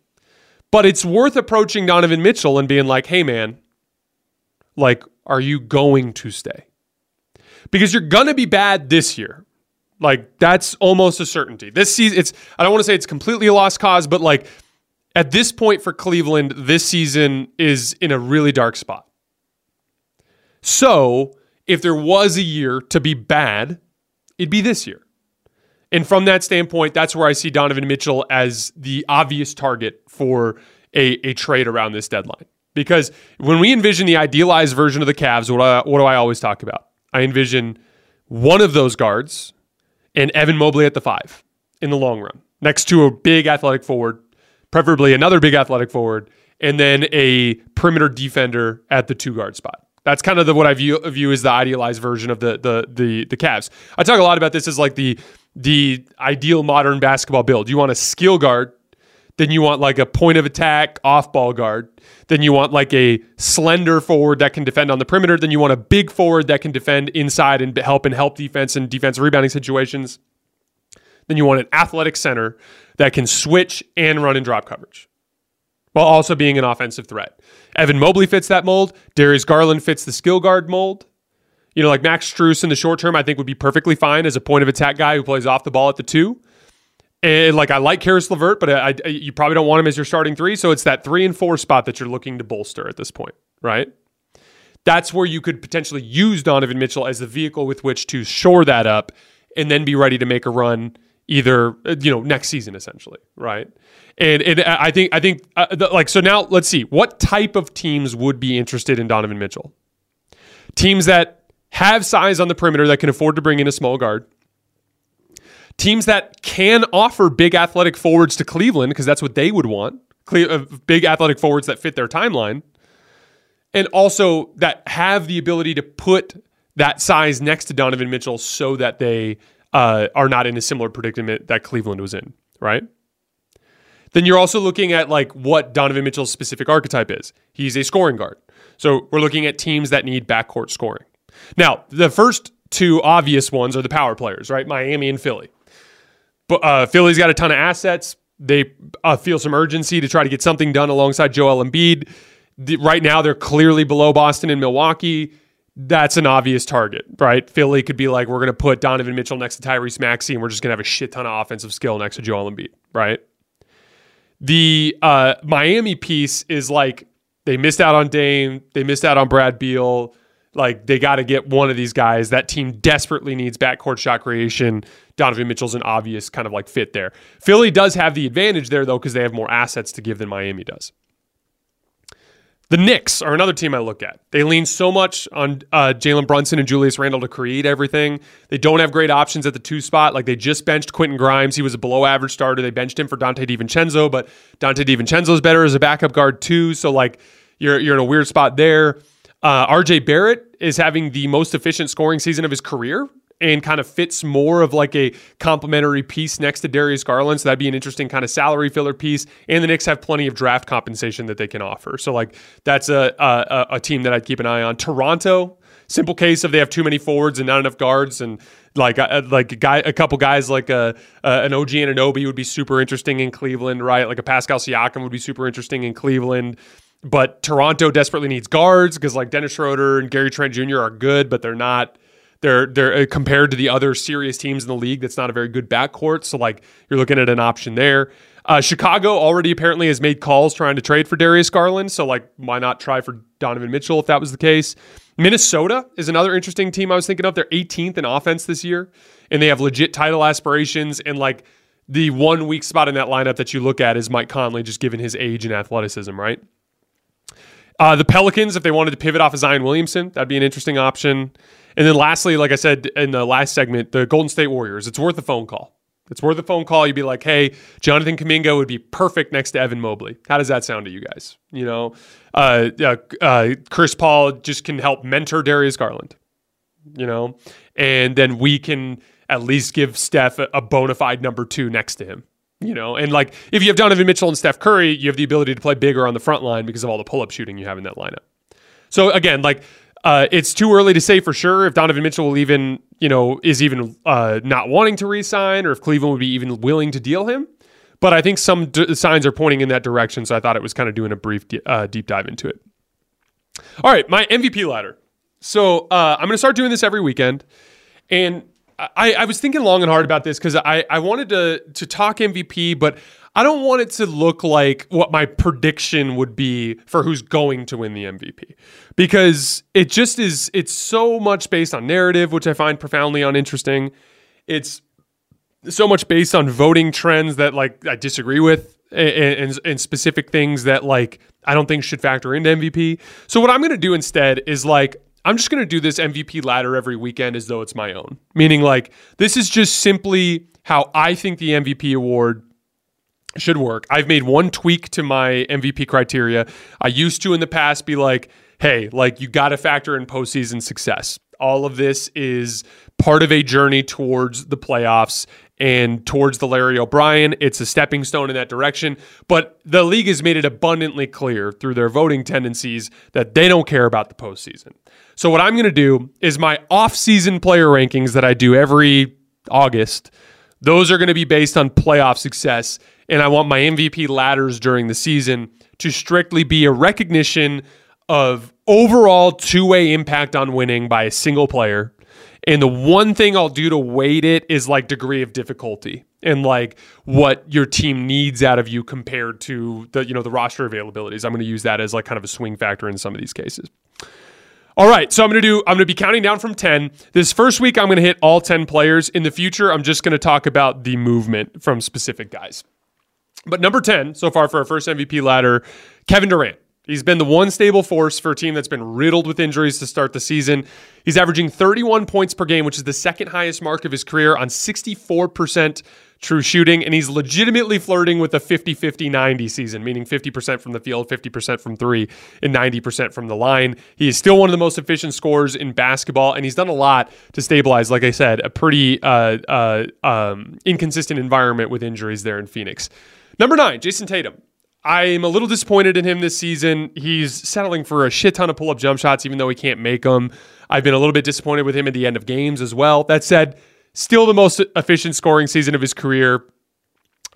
But it's worth approaching Donovan Mitchell and being like, hey, man, like, are you going to stay? Because you're to be bad this year. Like that's almost a certainty. This season, it's I don't want to say it's completely a lost cause, but like at this point for Cleveland, this season is in a really dark spot. So if there was a year to be bad, it'd be this year. And from that standpoint, that's where I see Donovan Mitchell as the obvious target for a, a trade around this deadline. Because when we envision the idealized version of the Cavs, what, I, what do I always talk about? I envision one of those guards and Evan Mobley at the five in the long run, next to a big athletic forward, preferably another big athletic forward, and then a perimeter defender at the two guard spot. That's kind of the, what I view, view as the idealized version of the the the the Cavs. I talk a lot about this as like the the ideal modern basketball build. You want a skill guard, then you want like a point of attack off ball guard, then you want like a slender forward that can defend on the perimeter, then you want a big forward that can defend inside and help and help defense and defense rebounding situations. Then you want an athletic center that can switch and run and drop coverage while also being an offensive threat. Evan Mobley fits that mold. Darius Garland fits the skill guard mold. You know, like Max Strus in the short term, I think would be perfectly fine as a point of attack guy who plays off the ball at the two. And like I like Caris LeVert, but I, I, you probably don't want him as your starting three. So it's that three and four spot that you're looking to bolster at this point, right? That's where you could potentially use Donovan Mitchell as the vehicle with which to shore that up and then be ready to make a run either uh, you know next season essentially, right? And and I think I think uh, the, like so now let's see what type of teams would be interested in Donovan Mitchell. Teams that have size on the perimeter that can afford to bring in a small guard. Teams that can offer big athletic forwards to Cleveland because that's what they would want. Cle- uh, big athletic forwards that fit their timeline. And also that have the ability to put that size next to Donovan Mitchell so that they uh, are not in a similar predicament that Cleveland was in, right? Then you're also looking at like what Donovan Mitchell's specific archetype is. He's a scoring guard. So we're looking at teams that need backcourt scoring. Now, the first two obvious ones are the power players, right? Miami and Philly. But uh, Philly's got a ton of assets. They uh, feel some urgency to try to get something done alongside Joel Embiid. The, right now, they're clearly below Boston and Milwaukee. That's an obvious target, right? Philly could be like, we're going to put Donovan Mitchell next to Tyrese Maxey, and we're just going to have a shit ton of offensive skill next to Joel Embiid, right? The uh, Miami piece is like they missed out on Dame, they missed out on Brad Beal like they got to get one of these guys. That team desperately needs backcourt shot creation. Donovan Mitchell's an obvious kind of like fit there. Philly does have the advantage there though because they have more assets to give than Miami does. The Knicks are another team I look at. They lean so much on uh, Jalen Brunson and Julius Randle to create everything. They don't have great options at the two spot. Like they just benched Quentin Grimes. He was a below average starter. They benched him for Donte DiVincenzo, but Donte DiVincenzo is better as a backup guard too. So like you're you're in a weird spot there. Uh, RJ Barrett is having the most efficient scoring season of his career and kind of fits more of like a complementary piece next to Darius Garland. So that'd be an interesting kind of salary filler piece. And the Knicks have plenty of draft compensation that they can offer. So like that's a a, a team that I'd keep an eye on. Toronto, simple case of they have too many forwards and not enough guards and like uh, like a guy a couple guys like a, an OG Anunoby would be super interesting in Cleveland, right? Like a Pascal Siakam would be super interesting in Cleveland. But Toronto desperately needs guards because like Dennis Schroeder and Gary Trent Jr. are good, but they're not. They're they're uh, compared to the other serious teams in the league. That's not a very good backcourt. So like you're looking at an option there. Uh, Chicago already apparently has made calls trying to trade for Darius Garland. So like why not try for Donovan Mitchell if that was the case? Minnesota is another interesting team I was thinking of. They're 18th in offense this year, and they have legit title aspirations. And like the one weak spot in that lineup that you look at is Mike Conley, just given his age and athleticism, right? Uh, the Pelicans, if they wanted to pivot off of Zion Williamson, that'd be an interesting option. And then lastly, like I said in the last segment, the Golden State Warriors. It's worth a phone call. It's worth a phone call. You'd be like, hey, Jonathan Kuminga would be perfect next to Evan Mobley. How does that sound to you guys? You know, uh, uh, Chris Paul just can help mentor Darius Garland, you know, and then we can at least give Steph a, a bona fide number two next to him. You know, and like if you have Donovan Mitchell and Steph Curry, you have the ability to play bigger on the front line because of all the pull up shooting you have in that lineup. So again, like uh, it's too early to say for sure if Donovan Mitchell will even, you know, is even uh, not wanting to resign or if Cleveland would be even willing to deal him. But I think some d- signs are pointing in that direction. So I thought it was kind of doing a brief uh, deep dive into it. All right, my MVP ladder. So uh, I'm going to start doing this every weekend. And I, I was thinking long and hard about this because I, I wanted to to talk MVP, but I don't want it to look like what my prediction would be for who's going to win the MVP because it just is. It's so much based on narrative, which I find profoundly uninteresting. It's so much based on voting trends that like I disagree with and, and, and specific things that like I don't think should factor into MVP. So what I'm going to do instead is like I'm just going to do this MVP ladder every weekend as though it's my own. Meaning like this is just simply how I think the MVP award should work. I've made one tweak to my MVP criteria. I used to in the past be like, hey, like you got to factor in postseason success. All of this is part of a journey towards the playoffs and towards the Larry O'Brien. It's a stepping stone in that direction. But the league has made it abundantly clear through their voting tendencies that they don't care about the postseason. So what I'm going to do is my off-season player rankings that I do every August. Those are going to be based on playoff success, and I want my MVP ladders during the season to strictly be a recognition of overall two-way impact on winning by a single player and the one thing I'll do to weight it is like degree of difficulty and like what your team needs out of you compared to the you know the roster availabilities. I'm going to use that as like kind of a swing factor in some of these cases. All right, so I'm to do I'm to be counting down from 10. This first week I'm to hit all 10 players. In the future, I'm just to talk about the movement from specific guys. But number 10 so far for our first MVP ladder, Kevin Durant. He's been the one stable force for a team that's been riddled with injuries to start the season. He's averaging 31 points per game, which is the second highest mark of his career on 64% true shooting. And he's legitimately flirting with a 50 50 90 season, meaning 50% from the field, 50% from three, and 90% from the line. He is still one of the most efficient scorers in basketball, and he's done a lot to stabilize, like I said, a pretty uh, uh, um, inconsistent environment with injuries there in Phoenix. Number nine, Jayson Tatum. I'm a little disappointed in him this season. He's settling for a shit ton of pull up jump shots, even though he can't make them. I've been a little bit disappointed with him at the end of games as well. That said, still the most efficient scoring season of his career.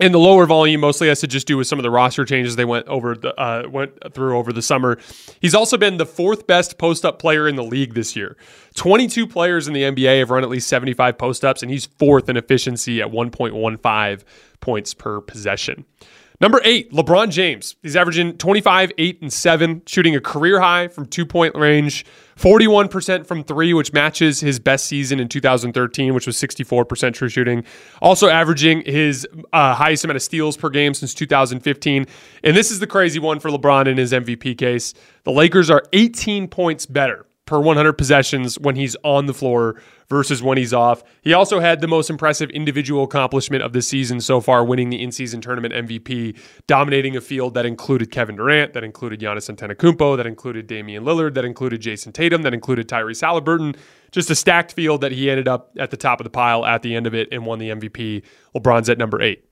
And the lower volume mostly has to just do with some of the roster changes they went over the uh, went through over the summer. He's also been the fourth best post up player in the league this year. 22 players in the NBA have run at least 75 post ups, and he's fourth in efficiency at 1.15 points per possession. Number eight, LeBron James. He's averaging 25, 8, and 7, shooting a career high from two point range, 41% from three, which matches his best season in 2013, which was 64% true shooting. Also averaging his uh, highest amount of steals per game since 2015. And this is the crazy one for LeBron in his MVP case. The Lakers are 18 points better per 100 possessions when he's on the floor versus when he's off. He also had the most impressive individual accomplishment of the season so far, winning the in-season tournament MVP, dominating a field that included Kevin Durant, that included Giannis Antetokounmpo, that included Damian Lillard, that included Jayson Tatum, that included Tyrese Haliburton. Just a stacked field that he ended up at the top of the pile at the end of it and won the MVP. LeBron's at number eight.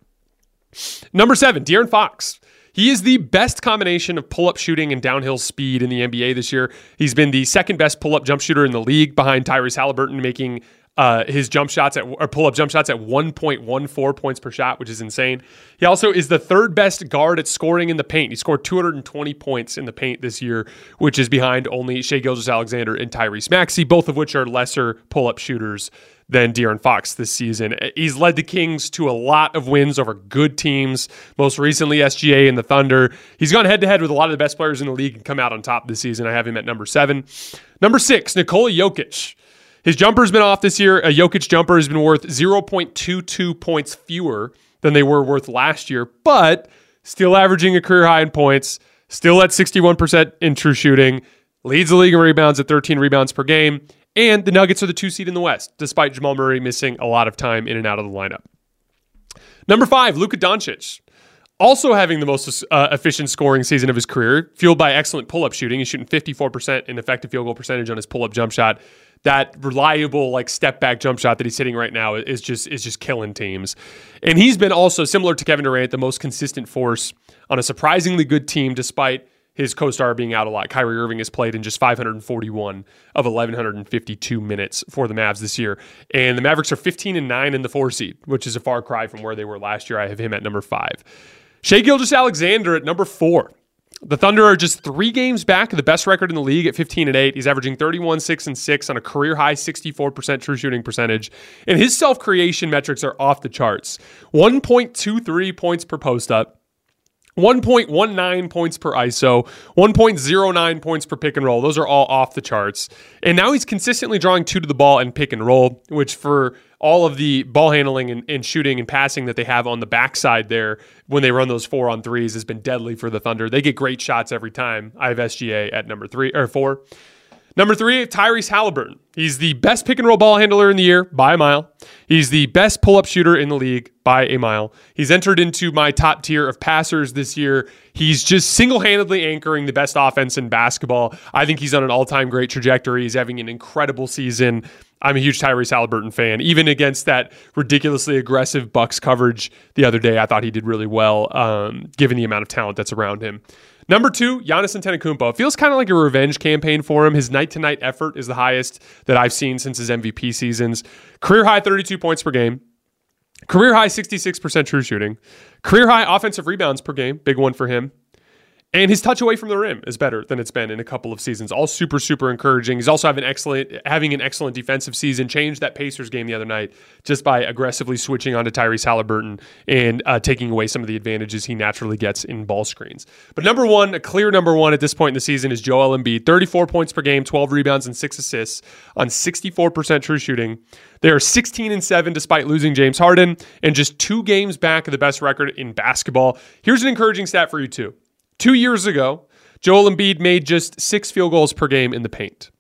Number seven, De'Aaron Fox. He is the best combination of pull up shooting and downhill speed in the NBA this year. He's been the second best pull up jump shooter in the league behind Tyrese Haliburton, making uh, his jump shots at or pull up jump shots at 1.14 points per shot, which is insane. He also is the third best guard at scoring in the paint. He scored 220 points in the paint this year, which is behind only Shai Gilgeous-Alexander and Tyrese Maxey, both of which are lesser pull up shooters than De'Aaron Fox this season. He's led the Kings to a lot of wins over good teams, most recently SGA and the Thunder. He's gone head to head with a lot of the best players in the league and come out on top this season. I have him at number seven. Number six, Nikola Jokic. His jumper's been off this year. A Jokic jumper has been worth 0.22 points fewer than they were worth last year, but still averaging a career high in points, still at 61% in true shooting, leads the league in rebounds at 13 rebounds per game, and the Nuggets are the two seed in the West, despite Jamal Murray missing a lot of time in and out of the lineup. Number five, Luka Doncic. Also having the most uh, efficient scoring season of his career, fueled by excellent pull up shooting. He's shooting 54% in effective field goal percentage on his pull up jump shot. That reliable, like step back jump shot that he's hitting right now is just is just killing teams. And he's been also similar to Kevin Durant, the most consistent force on a surprisingly good team, despite his co-star being out a lot. Kyrie Irving has played in just 541 of 1152 minutes for the Mavs this year, and the Mavericks are 15 and nine in the four seed, which is a far cry from where they were last year. I have him at number five. Shai Gilgeous-Alexander at number four. The Thunder are just three games back of the best record in the league at 15 and 8. He's averaging 31, 6, and 6 on a career high 64% true shooting percentage. And his self creation metrics are off the charts 1.23 points per post up. 1.19 points per ISO, 1.09 points per pick and roll. Those are all off the charts. And now he's consistently drawing two to the ball and pick and roll, which for all of the ball handling and, and, shooting and passing that they have on the backside there when they run those four on threes has been deadly for the Thunder. They get great shots every time. I have SGA at number three or four. Number three, Tyrese Haliburton. He's the best pick and roll ball handler in the year by a mile. He's the best pull up shooter in the league by a mile. He's entered into my top tier of passers this year. He's just single handedly anchoring the best offense in basketball. I think he's on an all time great trajectory. He's having an incredible season. I'm a huge Tyrese Haliburton fan. Even against that ridiculously aggressive Bucks coverage the other day, I thought he did really well, um, given the amount of talent that's around him. Number two, Giannis Antetokounmpo. It feels kind of like a revenge campaign for him. His night-to-night effort is the highest that I've seen since his MVP seasons. Career high 32 points per game. Career high 66% true shooting. Career high offensive rebounds per game. Big one for him. And his touch away from the rim is better than it's been in a couple of seasons. All super, super encouraging. He's also having an excellent having an excellent defensive season. Changed that Pacers game the other night just by aggressively switching onto Tyrese Haliburton and uh, taking away some of the advantages he naturally gets in ball screens. But number one, a clear number one at this point in the season is Joel Embiid. 34 points per game, 12 rebounds, and six assists on 64% true shooting. They are 16 and 7 despite losing James Harden and just two games back of the best record in basketball. Here's an encouraging stat for you, too. Two years ago, Joel Embiid made just six field goals per game in the paint.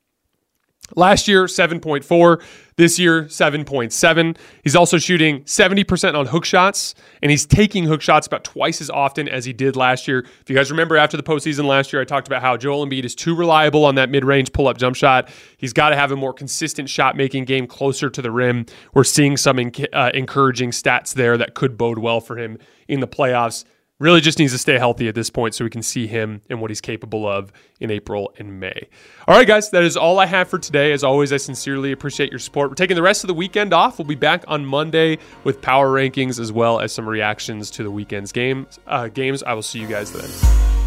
Last year, 7.4. This year, 7.7. He's also shooting 70% on hook shots, and he's taking hook shots about twice as often as he did last year. If you guys remember after the postseason last year, I talked about how Joel Embiid is too reliable on that mid range pull up jump shot. He's got to have a more consistent shot making game closer to the rim. We're seeing some uh, encouraging stats there that could bode well for him in the playoffs. Really just needs to stay healthy at this point so we can see him and what he's capable of in April and May. All right, guys, that is all I have for today. As always, I sincerely appreciate your support. We're taking the rest of the weekend off. We'll be back on Monday with power rankings as well as some reactions to the weekend's games. Uh, games. I will see you guys then.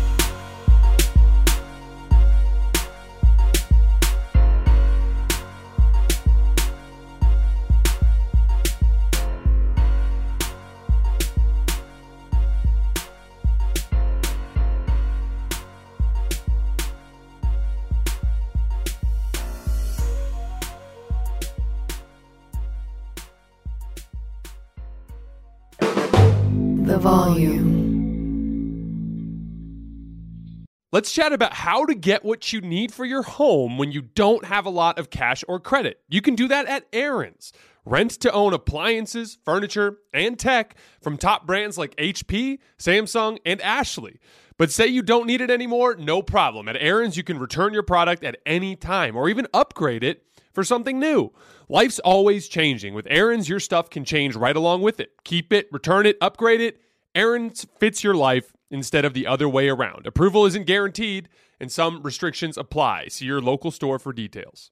The volume. Let's chat about how to get what you need for your home when you don't have a lot of cash or credit. You can do that at Aaron's. Rent to own appliances, furniture, and tech from top brands like HP, Samsung, and Ashley. But say you don't need it anymore, no problem. At Aaron's, you can return your product at any time or even upgrade it for something new. Life's always changing. With Aaron's, your stuff can change right along with it. Keep it, return it, upgrade it. Aaron's fits your life instead of the other way around. Approval isn't guaranteed, and some restrictions apply. See your local store for details.